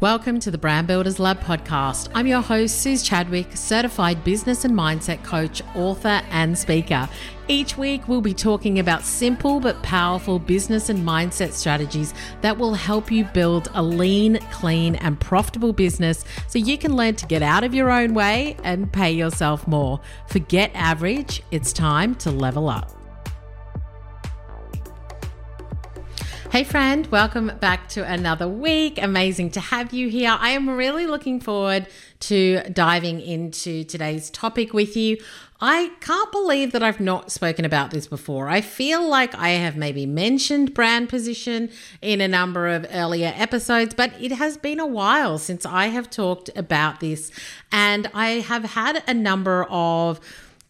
Welcome to the Brand Builders Lab podcast. I'm your host, Suz Chadwick, certified business and mindset coach, author, and speaker. Each week, we'll be talking about simple but powerful business and mindset strategies that will help you build a lean, clean, and profitable business so you can learn to get out of your own way and pay yourself more. Forget average, it's time to level up. Hey, friend, welcome back to another week. Amazing to have you here. I am really looking forward to diving into today's topic with you. I can't believe that I've not spoken about this before. I feel like I have maybe mentioned brand position in a number of earlier episodes, but it has been a while since I have talked about this. And I have had a number of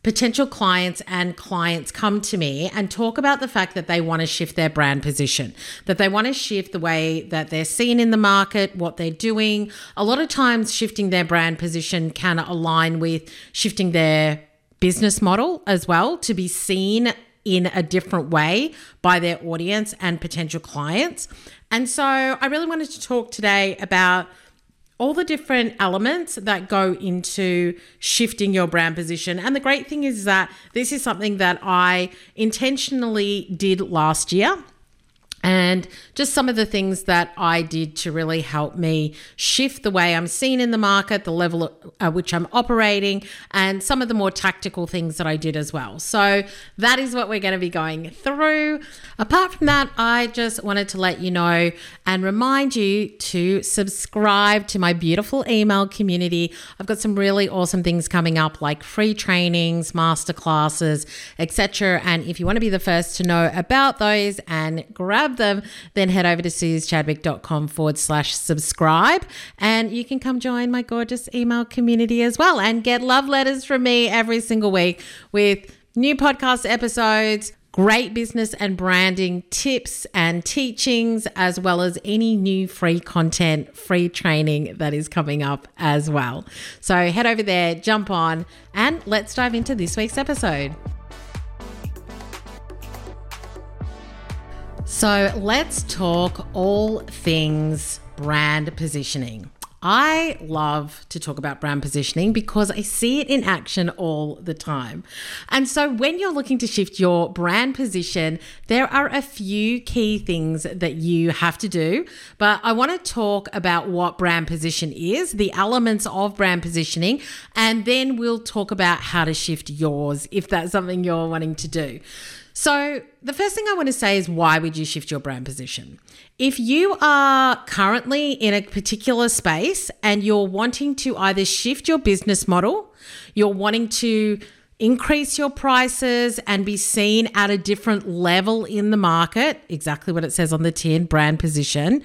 potential clients and clients come to me and talk about the fact that they want to shift their brand position, that they want to shift the way that they're seen in the market, what they're doing. A lot of times, shifting their brand position can align with shifting their business model as well to be seen in a different way by their audience and potential clients. And so, I really wanted to talk today about all the different elements that go into shifting your brand position. And the great thing is that this is something that I intentionally did last year and just some of the things that I did to really help me shift the way I'm seen in the market, the level at which I'm operating, and some of the more tactical things that I did as well. So that is what we're going to be going through. Apart from that, I just wanted to let you know and remind you to subscribe to my beautiful email community. I've got some really awesome things coming up like free trainings, masterclasses, etc. And if you want to be the first to know about those and grab them, then head over to suzchadwick.com forward slash subscribe and you can come join my gorgeous email community as well and get love letters from me every single week with new podcast episodes great business and branding tips and teachings, as well as any new free content, free training that is coming up as well. So head over there, jump on, and let's dive into this week's episode. So let's talk all things brand positioning. I love to talk about brand positioning because I see it in action all the time. And so, when you're looking to shift your brand position, there are a few key things that you have to do. But I want to talk about what brand position is, the elements of brand positioning, and then we'll talk about how to shift yours if that's something you're wanting to do. So, the first thing I want to say is why would you shift your brand position? If you are currently in a particular space and you're wanting to either shift your business model, you're wanting to increase your prices and be seen at a different level in the market, exactly what it says on the tin, brand position,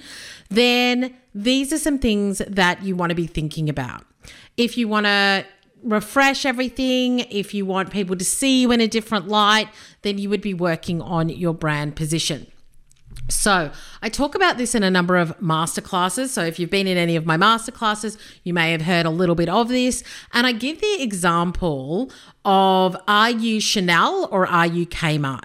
then these are some things that you want to be thinking about. If you want to refresh everything, if you want people to see you in a different light, then you would be working on your brand position. So, I talk about this in a number of masterclasses. So, if you've been in any of my masterclasses, you may have heard a little bit of this. And I give the example of are you Chanel or are you Kmart?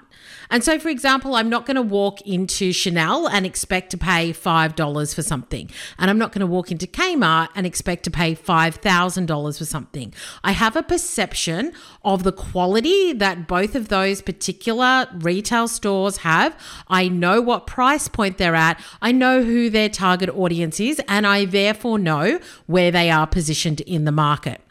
And so, for example, I'm not going to walk into Chanel and expect to pay $5 for something. And I'm not going to walk into Kmart and expect to pay $5,000 for something. I have a perception of the quality that both of those particular retail stores have. I know what price point they're at. I know who their target audience is. And I therefore know where they are positioned in the market.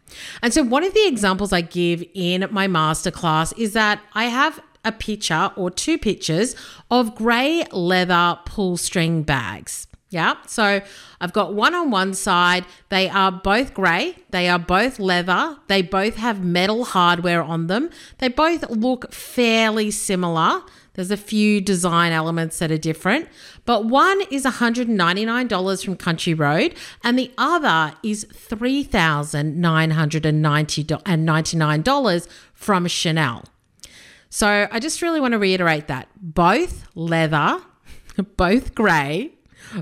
And so, one of the examples I give in my masterclass is that I have a picture or two pictures of grey leather pull string bags. Yeah. So I've got one on one side. They are both grey. They are both leather. They both have metal hardware on them. They both look fairly similar. There's a few design elements that are different, but one is $199 from Country Road and the other is $3,999 from Chanel. So I just really want to reiterate that. Both leather, both grey,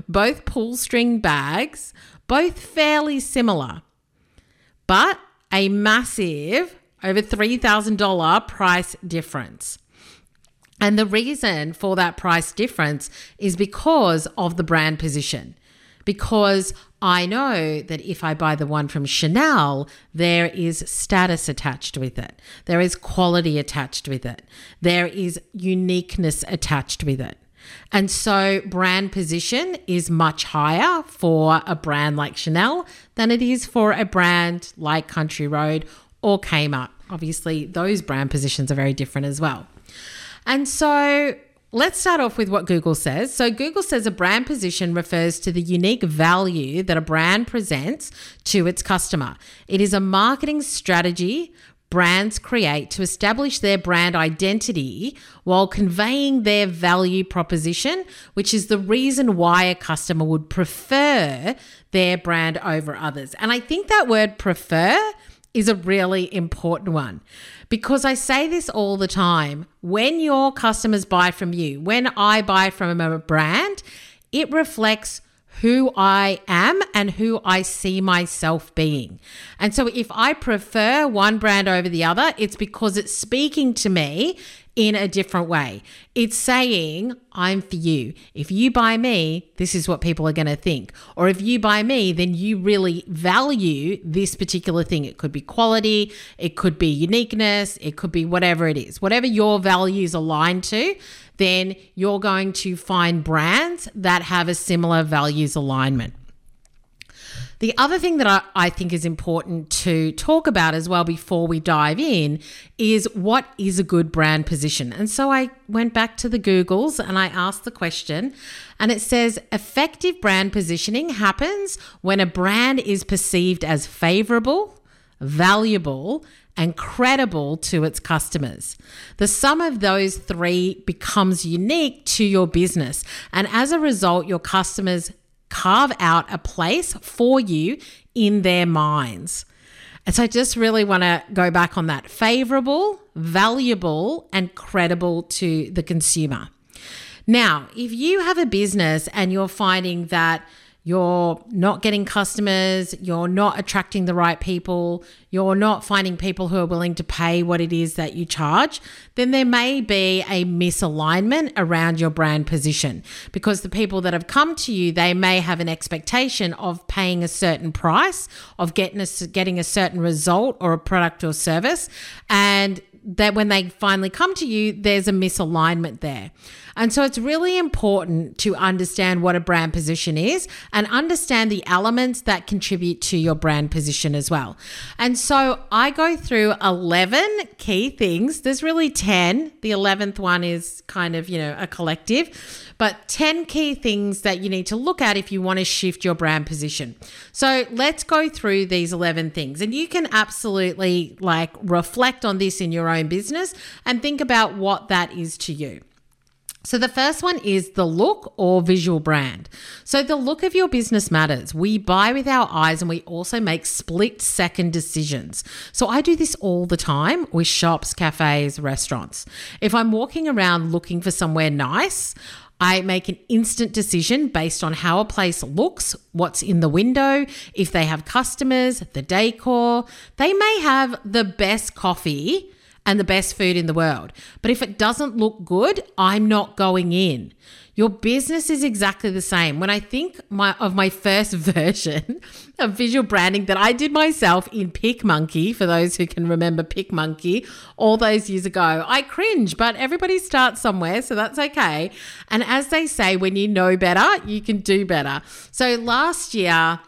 both pull string bags, both fairly similar, but a massive over $3,000 price difference. And the reason for that price difference is because of the brand position because I know that if I buy the one from Chanel, there is status attached with it, there is quality attached with it, there is uniqueness attached with it. And so, brand position is much higher for a brand like Chanel than it is for a brand like Country Road or Kmart. Obviously, those brand positions are very different as well. And so, Let's start off with what Google says. So, Google says a brand position refers to the unique value that a brand presents to its customer. It is a marketing strategy brands create to establish their brand identity while conveying their value proposition, which is the reason why a customer would prefer their brand over others. And I think that word prefer is a really important one because I say this all the time. When your customers buy from you, when I buy from a brand, it reflects who I am and who I see myself being. And so if I prefer one brand over the other, it's because it's speaking to me in a different way. It's saying, I'm for you. If you buy me, this is what people are going to think. Or if you buy me, then you really value this particular thing. It could be quality, it could be uniqueness, it could be whatever it is. Whatever your values align to, then you're going to find brands that have a similar values alignment. The other thing that I, I, think is important to talk about as well before we dive in is what is a good brand position. And so I went back to the Googles and I asked the question, and it says effective brand positioning happens when a brand is perceived as favorable, valuable, and credible to its customers. The sum of those three becomes unique to your business. And as a result, your customers carve out a place for you in their minds. And so I just really want to go back on that favorable, valuable, and credible to the consumer. Now, if you have a business and you're finding that you're not getting customers, you're not attracting the right people, you're not finding people who are willing to pay what it is that you charge, then there may be a misalignment around your brand position because the people that have come to you, they may have an expectation of paying a certain price, of getting a, getting a certain result or a product or service, and that when they finally come to you, there's a misalignment there. And so it's really important to understand what a brand position is and understand the elements that contribute to your brand position as well. And so I go through 11 key things. There's really 10. The 11th one is kind of, you know, a collective, but 10 key things that you need to look at if you want to shift your brand position. So let's go through these 11 things and you can absolutely like reflect on this in your own business and think about what that is to you. So, the first one is the look or visual brand. So, the look of your business matters. We buy with our eyes and we also make split second decisions. So, I do this all the time with shops, cafes, restaurants. If I'm walking around looking for somewhere nice, I make an instant decision based on how a place looks, what's in the window, if they have customers, the decor. They may have the best coffee and the best food in the world. But if it doesn't look good, I'm not going in. Your business is exactly the same. When I think my, of my first version of visual branding that I did myself in PicMonkey, for those who can remember PicMonkey all those years ago, I cringe, but everybody starts somewhere, so that's okay. And as they say, when you know better, you can do better. So last year,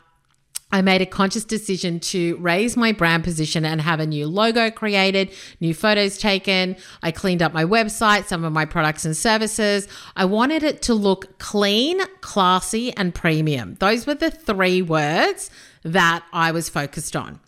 I made a conscious decision to raise my brand position and have a new logo created, new photos taken. I cleaned up my website, some of my products and services. I wanted it to look clean, classy, and premium. Those were the three words that I was focused on.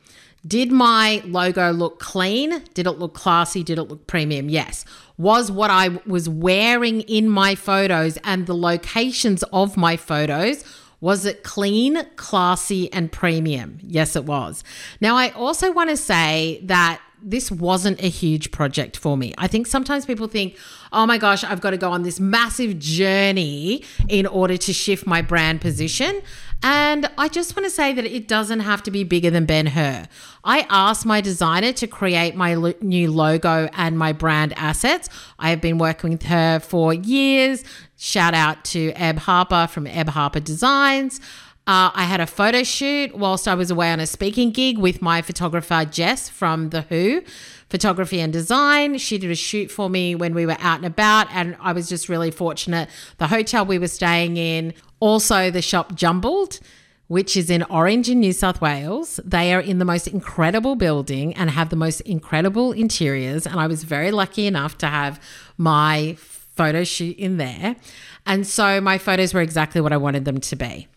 Did my logo look clean? Did it look classy? Did it look premium? Yes. Was what I was wearing in my photos and the locations of my photos was it clean, classy, and premium? Yes, it was. Now, I also want to say that this wasn't a huge project for me. I think sometimes people think, oh my gosh, I've got to go on this massive journey in order to shift my brand position. And I just want to say that it doesn't have to be bigger than Ben Hur. I asked my designer to create my lo- new logo and my brand assets. I have been working with her for years. Shout out to Eb Harper from Eb Harper Designs. Uh, I had a photo shoot whilst I was away on a speaking gig with my photographer, Jess from The Who Photography and Design. She did a shoot for me when we were out and about, and I was just really fortunate. The hotel we were staying in, also the shop Jumbled which is in Orange in New South Wales. They are in the most incredible building and have the most incredible interiors. And I was very lucky enough to have my photo shoot in there. And so my photos were exactly what I wanted them to be.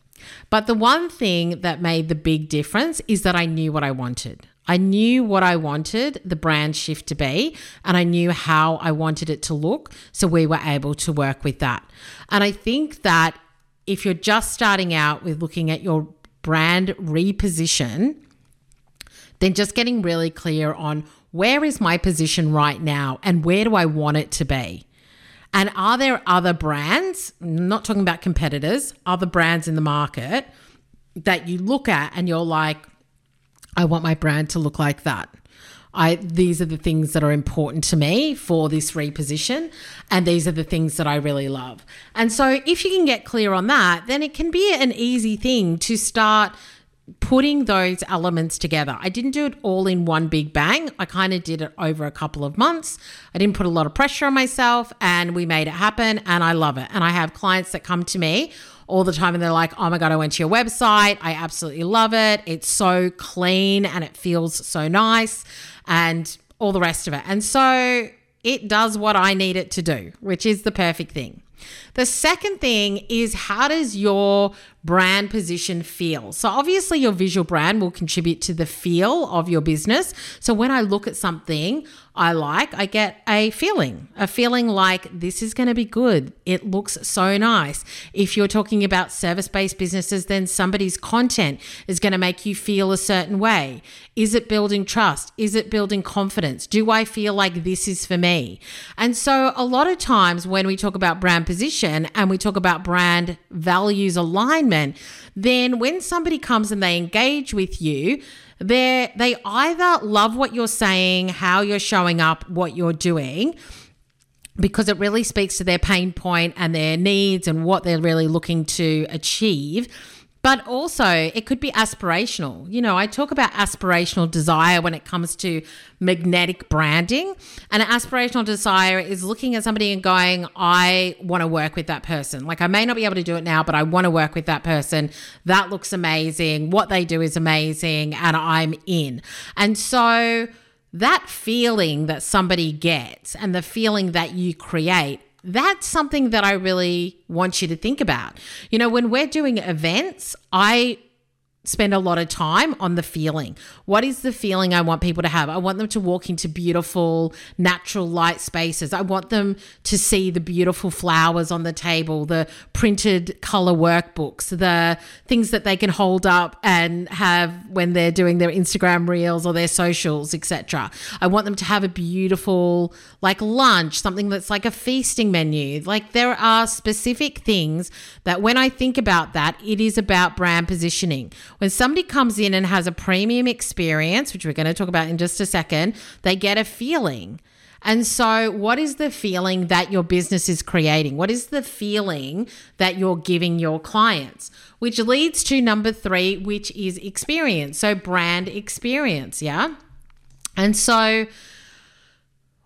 But the one thing that made the big difference is that I knew what I wanted. I knew what I wanted the brand shift to be, and I knew how I wanted it to look. So we were able to work with that. And I think that if you're just starting out with looking at your brand reposition, then just getting really clear on where is my position right now and where do I want it to be? And are there other brands, not talking about competitors, other brands in the market that you look at and you're like, I want my brand to look like that? I these are the things that are important to me for this reposition and these are the things that I really love. And so if you can get clear on that, then it can be an easy thing to start putting those elements together. I didn't do it all in one big bang. I kind of did it over a couple of months. I didn't put a lot of pressure on myself and we made it happen and I love it. And I have clients that come to me all the time and they're like, oh my God, I went to your website. I absolutely love it. It's so clean and it feels so nice and all the rest of it. And so it does what I need it to do, which is the perfect thing. The second thing is how does your brand position feel? So, obviously, your visual brand will contribute to the feel of your business. So, when I look at something, I like, I get a feeling, a feeling like this is going to be good. It looks so nice. If you're talking about service based businesses, then somebody's content is going to make you feel a certain way. Is it building trust? Is it building confidence? Do I feel like this is for me? And so, a lot of times when we talk about brand position and we talk about brand values alignment, then when somebody comes and they engage with you, they they either love what you're saying, how you're showing up, what you're doing, because it really speaks to their pain point and their needs and what they're really looking to achieve but also, it could be aspirational. You know, I talk about aspirational desire when it comes to magnetic branding. And an aspirational desire is looking at somebody and going, I want to work with that person. Like, I may not be able to do it now, but I want to work with that person. That looks amazing. What they do is amazing. And I'm in. And so, that feeling that somebody gets and the feeling that you create that's something that I really want you to think about. You know, when we're doing events, I spend a lot of time on the feeling. What is the feeling I want people to have? I want them to walk into beautiful, natural light spaces. I want them to see the beautiful flowers on the table, the printed color workbooks, the things that they can hold up and have when they're doing their Instagram reels or their socials, etc. I want them to have a beautiful like lunch, something that's like a feasting menu. Like there are specific things that when I think about that, it is about brand positioning when somebody comes in and has a premium experience, which we're going to talk about in just a second, they get a feeling. And so, what is the feeling that your business is creating? What is the feeling that you're giving your clients? Which leads to number three, which is experience. So, brand experience. Yeah. And so,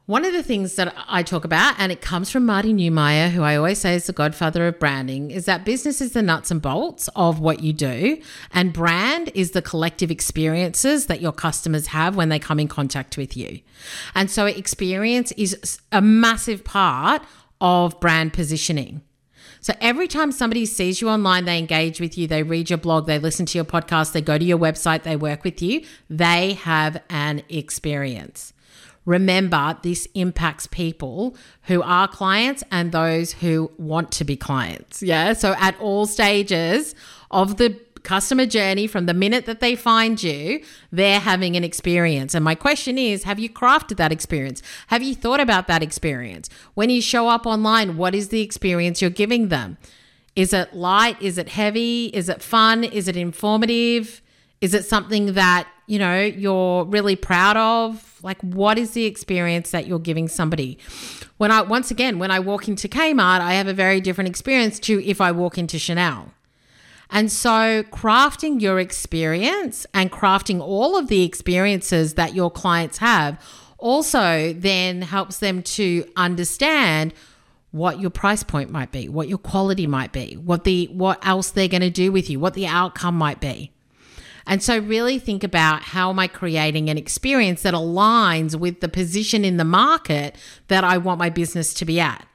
one of the things that I talk about, and it comes from Marty Neumeier, who I always say is the godfather of branding, is that business is the nuts and bolts of what you do, and brand is the collective experiences that your customers have when they come in contact with you. And so, experience is a massive part of brand positioning. So every time somebody sees you online, they engage with you, they read your blog, they listen to your podcast, they go to your website, they work with you, they have an experience. Remember, this impacts people who are clients and those who want to be clients. Yeah. So at all stages of the customer journey from the minute that they find you, they're having an experience. And my question is have you crafted that experience? Have you thought about that experience? When you show up online, what is the experience you're giving them? Is it light? Is it heavy? Is it fun? Is it informative? Is it something that, you know, you're really proud of? Like what is the experience that you're giving somebody? When I once again, when I walk into Kmart, I have a very different experience to if I walk into Chanel. And so, crafting your experience and crafting all of the experiences that your clients have also then helps them to understand what your price point might be, what your quality might be, what the what else they're going to do with you, what the outcome might be. And so really think about how am I creating an experience that aligns with the position in the market that I want my business to be at.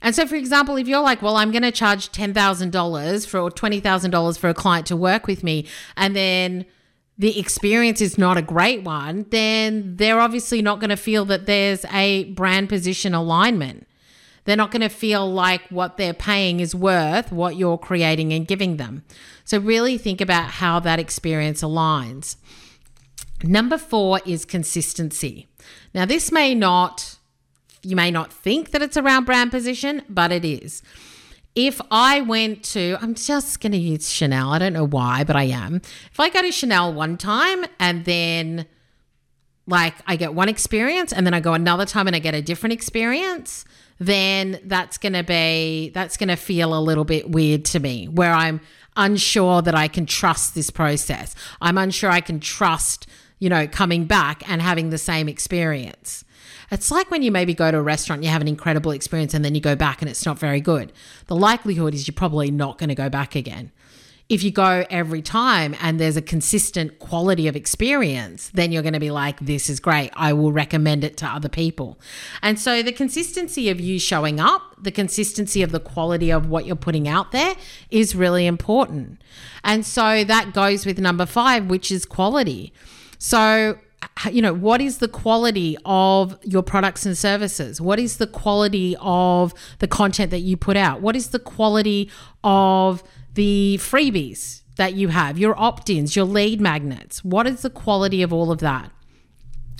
And so, for example, if you're like, well, I'm going to charge $10,000 for or $20,000 for a client to work with me, and then the experience is not a great one, then they're obviously not going to feel that there's a brand position alignment. They're not going to feel like what they're paying is worth what you're creating and giving them. So, really think about how that experience aligns. Number four is consistency. Now, this may not you may not think that it's around brand position, but it is. If I went to, I'm just going to use Chanel. I don't know why, but I am. If I go to Chanel one time and then like I get one experience and then I go another time and I get a different experience, then that's going to be, that's going to feel a little bit weird to me where I'm unsure that I can trust this process. I'm unsure I can trust, you know, coming back and having the same experience. It's like when you maybe go to a restaurant, you have an incredible experience, and then you go back and it's not very good. The likelihood is you're probably not going to go back again. If you go every time and there's a consistent quality of experience, then you're going to be like, this is great. I will recommend it to other people. And so the consistency of you showing up, the consistency of the quality of what you're putting out there is really important. And so that goes with number five, which is quality. So you know, what is the quality of your products and services? What is the quality of the content that you put out? What is the quality of the freebies that you have, your opt ins, your lead magnets? What is the quality of all of that?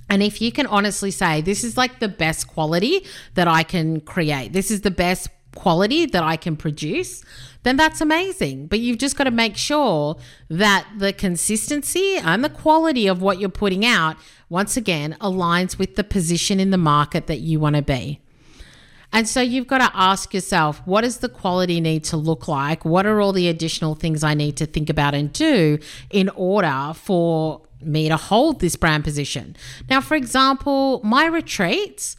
And if you can honestly say, this is like the best quality that I can create, this is the best quality that I can produce, then that's amazing. But you've just got to make sure that the consistency and the quality of what you're putting out, once again, aligns with the position in the market that you want to be. And so you've got to ask yourself, what does the quality need to look like? What are all the additional things I need to think about and do in order for me to hold this brand position? Now, for example, my retreats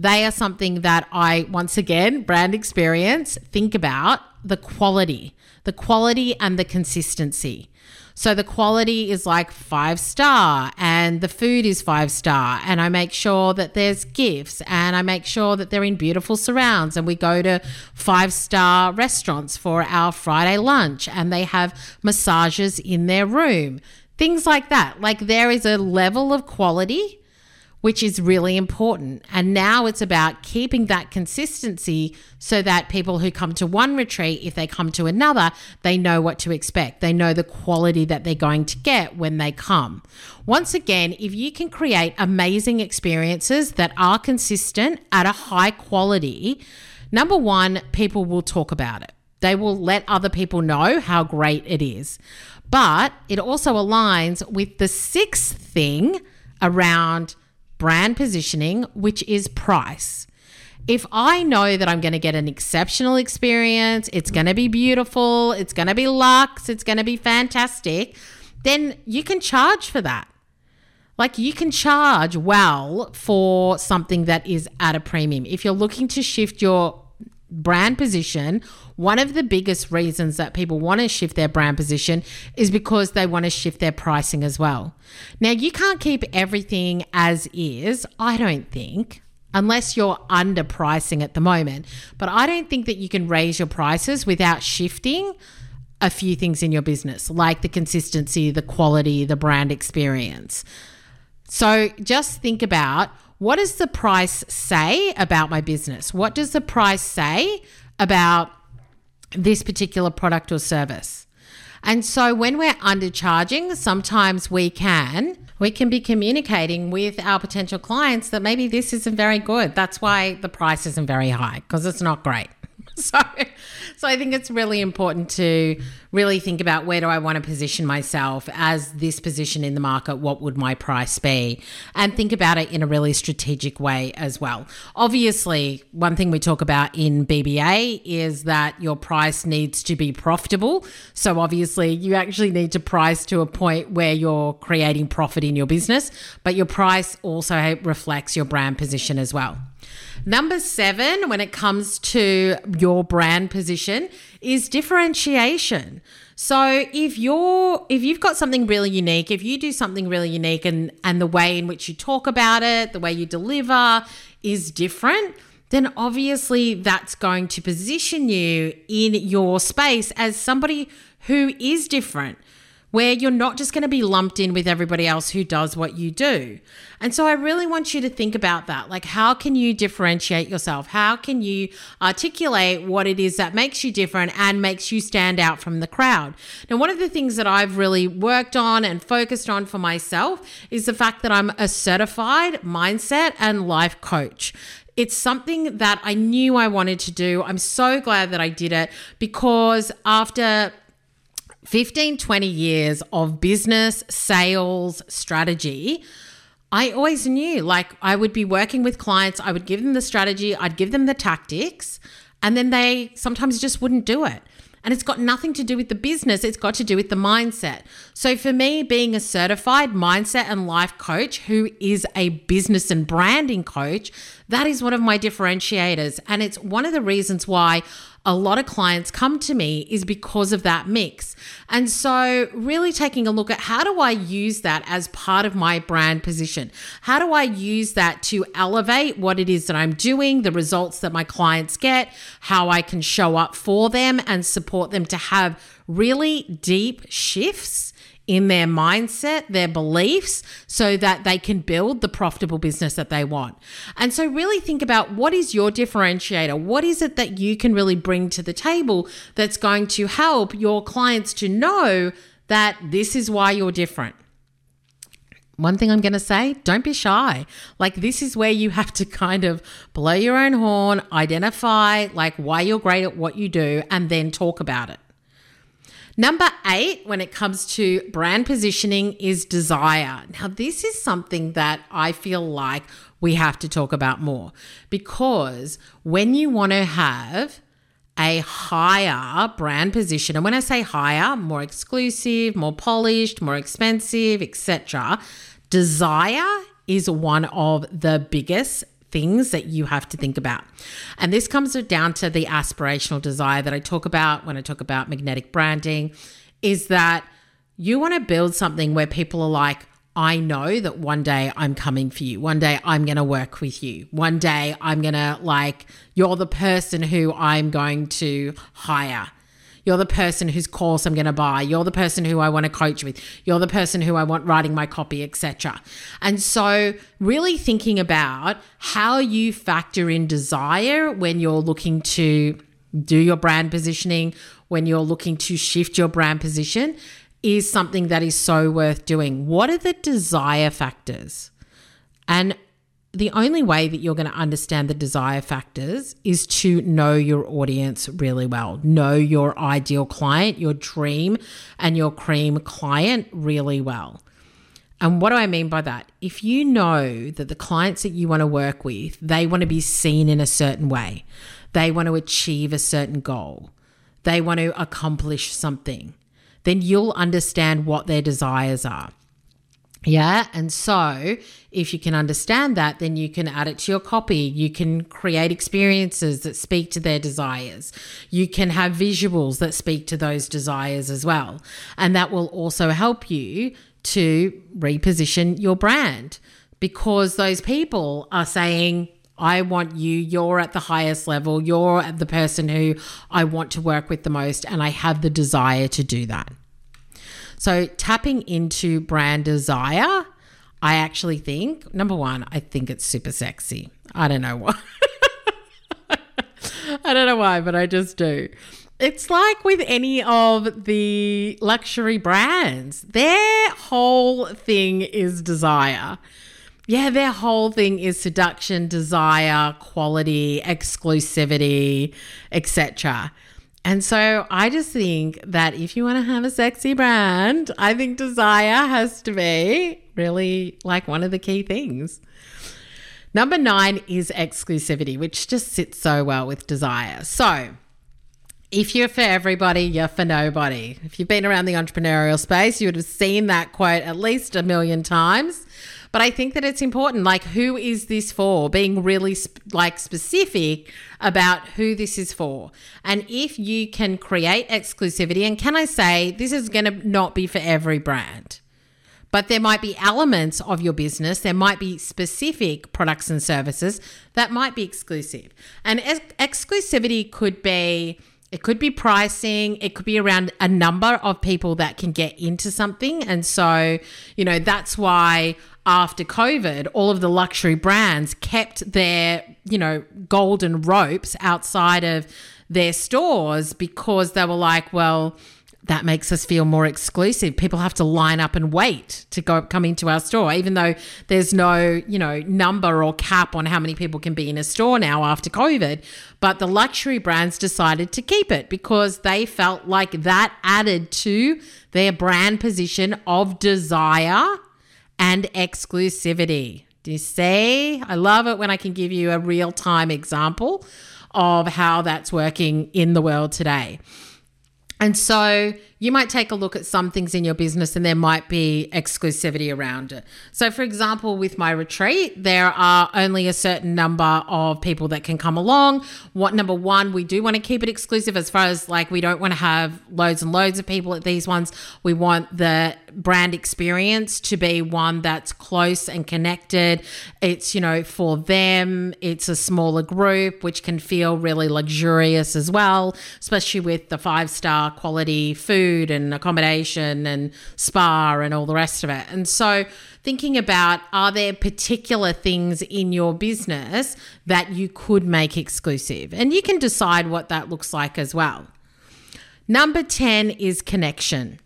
they are something that I, once again, brand experience, think about the quality, the quality and the consistency. So the quality is like five star and the food is five star. And I make sure that there's gifts and I make sure that they're in beautiful surrounds. And we go to five star restaurants for our Friday lunch and they have massages in their room. Things like that. Like there is a level of quality which is really important. And now it's about keeping that consistency so that people who come to one retreat, if they come to another, they know what to expect. They know the quality that they're going to get when they come. Once again, if you can create amazing experiences that are consistent at a high quality, number one, people will talk about it. They will let other people know how great it is. But it also aligns with the sixth thing around brand positioning, which is price. If I know that I'm going to get an exceptional experience, it's going to be beautiful, it's going to be luxe, it's going to be fantastic, then you can charge for that. Like you can charge well for something that is at a premium. If you're looking to shift your brand position, one of the biggest reasons that people want to shift their brand position is because they want to shift their pricing as well. Now, you can't keep everything as is, I don't think. Unless you're underpricing at the moment. But I don't think that you can raise your prices without shifting a few things in your business, like the consistency, the quality, the brand experience. So just think about what does the price say about my business? What does the price say about this particular product or service? And so when we're undercharging, sometimes we can we can be communicating with our potential clients that maybe this isn't very good. That's why the price isn't very high because it's not great. so, so I think it's really important to really think about where do I want to position myself as this position in the market? What would my price be? And think about it in a really strategic way as well. Obviously, one thing we talk about in BBA is that your price needs to be profitable. So, obviously, you actually need to price to a point where you're creating profit in your business, but your price also reflects your brand position as well. Number seven, when it comes to your brand position, is differentiation. So if you're if you've got something really unique, if you do something really unique and and the way in which you talk about it, the way you deliver is different, then obviously that's going to position you in your space as somebody who is different where you're not just going to be lumped in with everybody else who does what you do. And so I really want you to think about that. Like, how can you differentiate yourself? How can you articulate what it is that makes you different and makes you stand out from the crowd? Now, one of the things that I've really worked on and focused on for myself is the fact that I'm a certified mindset and life coach. It's something that I knew I wanted to do. I'm so glad that I did it because after 15, 20 years of business, sales, strategy, I always knew like I would be working with clients, I would give them the strategy, I'd give them the tactics, and then they sometimes just wouldn't do it. And it's got nothing to do with the business, it's got to do with the mindset. So, for me, being a certified mindset and life coach who is a business and branding coach, that is one of my differentiators. And it's one of the reasons why a lot of clients come to me is because of that mix. And so, really taking a look at how do I use that as part of my brand position? How do I use that to elevate what it is that I'm doing, the results that my clients get, how I can show up for them and support them to have really deep shifts in their mindset, their beliefs, so that they can build the profitable business that they want. And so, really think about what is your differentiator? What is it that you can really bring to the table that's going to help your clients to know that this is why you're different? One thing I'm going to say don't be shy. Like, this is where you have to kind of blow your own horn, identify like why you're great at what you do, and then talk about it. Number eight, when it comes to brand positioning, is desire. Now, this is something that I feel like we have to talk about more because when you want to have a higher brand position, and when I say higher, more exclusive, more polished, more expensive, etc., desire is one of the biggest things that you have to think about. And this comes down to the aspirational desire that I talk about when I talk about magnetic branding is that you want to build something where people are like, I know that one day I'm coming for you. One day I'm going to work with you. One day I'm going to like, you're the person who I'm going to hire. You're the person whose course I'm going to buy. You're the person who I want to coach with. You're the person who I want writing my copy, etc. And so, really thinking about how you factor in desire when you're looking to do your brand positioning, when you're looking to shift your brand position, is something that is so worth doing. What are the desire factors? And the only way that you're going to understand the desire factors is to know your audience really well. Know your ideal client, your dream and your cream client really well. And what do I mean by that? If you know that the clients that you want to work with, they want to be seen in a certain way. They want to achieve a certain goal. They want to accomplish something. Then you'll understand what their desires are. Yeah. And so if you can understand that, then you can add it to your copy. You can create experiences that speak to their desires. You can have visuals that speak to those desires as well. And that will also help you to reposition your brand because those people are saying, I want you. You're at the highest level. You're the person who I want to work with the most. And I have the desire to do that. So tapping into brand desire, I actually think number one, I think it's super sexy. I don't know why. I don't know why, but I just do. It's like with any of the luxury brands, their whole thing is desire. yeah, their whole thing is seduction, desire, quality, exclusivity, etc. And so I just think that if you want to have a sexy brand, I think desire has to be really like one of the key things. Number nine is exclusivity, which just sits so well with desire. So, if you're for everybody, you're for nobody. If you've been around the entrepreneurial space, you would have seen that quote at least a million times. But I think that it's important. Like, who is this for? Being really sp- like specific about who this is for. And if you can create exclusivity, and can I say this is going to not be for every brand. But there might be elements of your business, there might be specific products and services that might be exclusive. And ex- exclusivity could be it could be pricing, it could be around a number of people that can get into something. And so, you know, that's why after COVID, all of the luxury brands kept their, you know, golden ropes outside of their stores because they were like, well, that makes us feel more exclusive. People have to line up and wait to go come into our store, even though there's no, you know, number or cap on how many people can be in a store now after COVID. But the luxury brands decided to keep it because they felt like that added to their brand position of desire and exclusivity. Do you see? I love it when I can give you a real time example of how that's working in the world today. And so you might take a look at some things in your business and there might be exclusivity around it. So, for example, with my retreat, there are only a certain number of people that can come along. What number one, we do want to keep it exclusive as far as like we don't want to have loads and loads of people at these ones. We want the brand experience to be one that's close and connected. It's, you know, for them, it's a smaller group, which can feel really luxurious as well, especially with the five star quality food food and accommodation and spa and all the rest of it. And so, thinking about are there particular things in your business that you could make exclusive? And you can decide what that looks like as well. Number 10 is connection.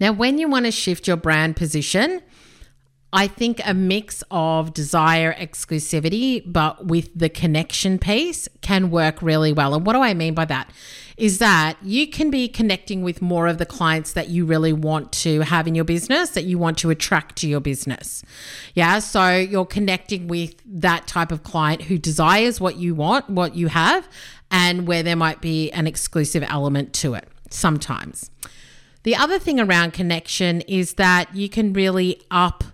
Now, when you want to shift your brand position, I think a mix of desire exclusivity, but with the connection piece can work really well. And what do I mean by that? Is that you can be connecting with more of the clients that you really want to have in your business, that you want to attract to your business. Yeah. So you're connecting with that type of client who desires what you want, what you have, and where there might be an exclusive element to it sometimes. The other thing around connection is that you can really up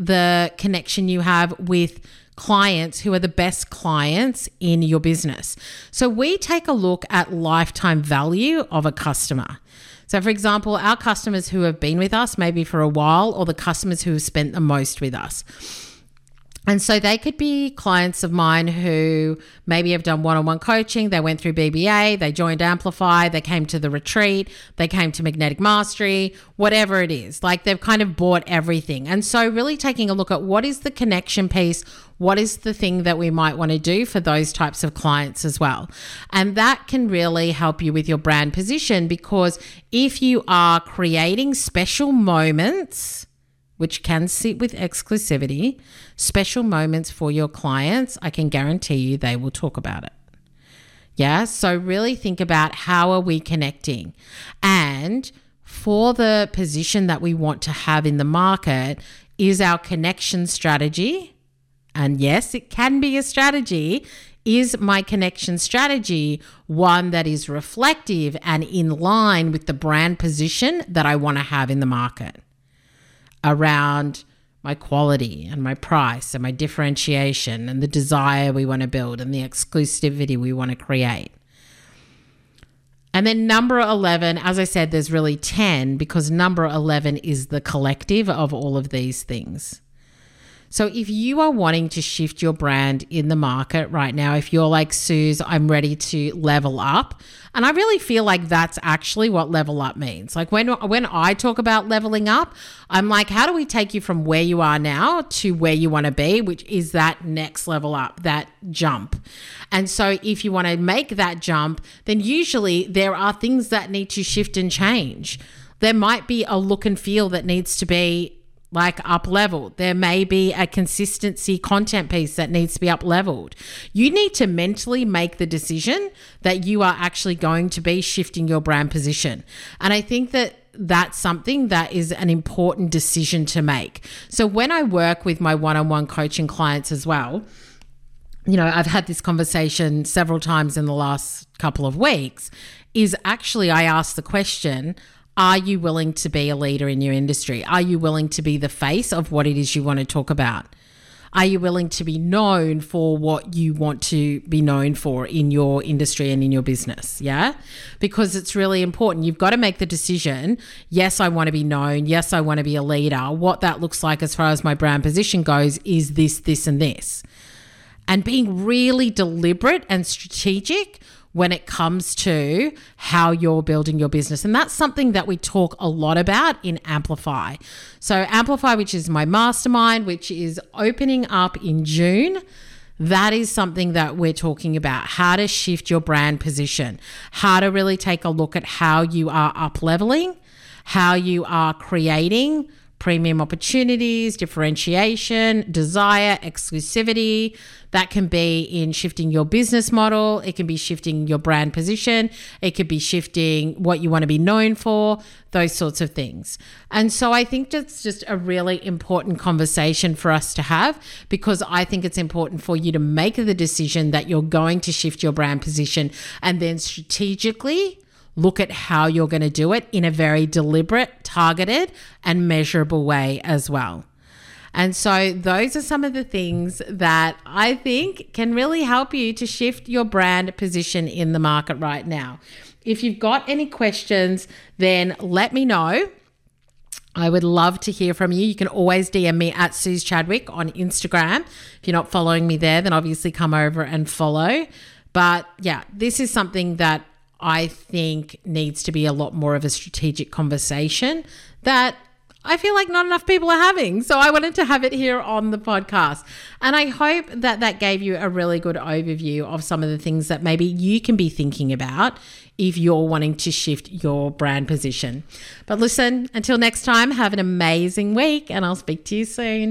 the connection you have with clients who are the best clients in your business. So we take a look at lifetime value of a customer. So, for example, our customers who have been with us maybe for a while, or the customers who have spent the most with us. And so they could be clients of mine who maybe have done one on one coaching. They went through BBA, they joined Amplify, they came to the retreat, they came to Magnetic Mastery, whatever it is. Like they've kind of bought everything. And so, really taking a look at what is the connection piece, what is the thing that we might want to do for those types of clients as well. And that can really help you with your brand position because if you are creating special moments, which can sit with exclusivity, special moments for your clients, I can guarantee you they will talk about it. Yeah, so really think about how are we connecting? And for the position that we want to have in the market, is our connection strategy, and yes, it can be a strategy, is my connection strategy one that is reflective and in line with the brand position that I want to have in the market? Around my quality and my price and my differentiation and the desire we want to build and the exclusivity we want to create. And then number 11, as I said, there's really 10 because number 11 is the collective of all of these things. So if you are wanting to shift your brand in the market right now, if you're like, Suz, I'm ready to level up. And I really feel like that's actually what level up means. Like when when I talk about leveling up, I'm like, how do we take you from where you are now to where you want to be, which is that next level up, that jump. And so if you want to make that jump, then usually there are things that need to shift and change. There might be a look and feel that needs to be like up leveled. There may be a consistency content piece that needs to be up leveled. You need to mentally make the decision that you are actually going to be shifting your brand position. And I think that that's something that is an important decision to make. So when I work with my one on one coaching clients as well, you know, I've had this conversation several times in the last couple of weeks, is actually I ask the question, are you willing to be a leader in your industry? Are you willing to be the face of what it is you want to talk about? Are you willing to be known for what you want to be known for in your industry and in your business? Yeah. Because it's really important. You've got to make the decision yes, I want to be known. Yes, I want to be a leader. What that looks like as far as my brand position goes is this, this, and this. And being really deliberate and strategic when it comes to how you're building your business. And that's something that we talk a lot about in Amplify. So, Amplify, which is my mastermind, which is opening up in June. That is something that we're talking about how to shift your brand position, how to really take a look at how you are up leveling, how you are creating premium opportunities, differentiation, desire, exclusivity. That can be in shifting your business model, it can be shifting your brand position, it could be shifting what you want to be known for, those sorts of things. And so I think that's just a really important conversation for us to have because I think it's important for you to make the decision that you're going to shift your brand position and then strategically look at how you're going to do it in a very deliberate, targeted, and measurable way as well. And so, those are some of the things that I think can really help you to shift your brand position in the market right now. If you've got any questions, then let me know. I would love to hear from you. You can always DM me at Suz Chadwick on Instagram. If you're not following me there, then obviously come over and follow. But yeah, this is something that I think needs to be a lot more of a strategic conversation that I feel like not enough people are having. So I wanted to have it here on the podcast. And I hope that that gave you a really good overview of some of the things that maybe you can be thinking about if you're wanting to shift your brand position. But listen, until next time, have an amazing week and I'll speak to you soon.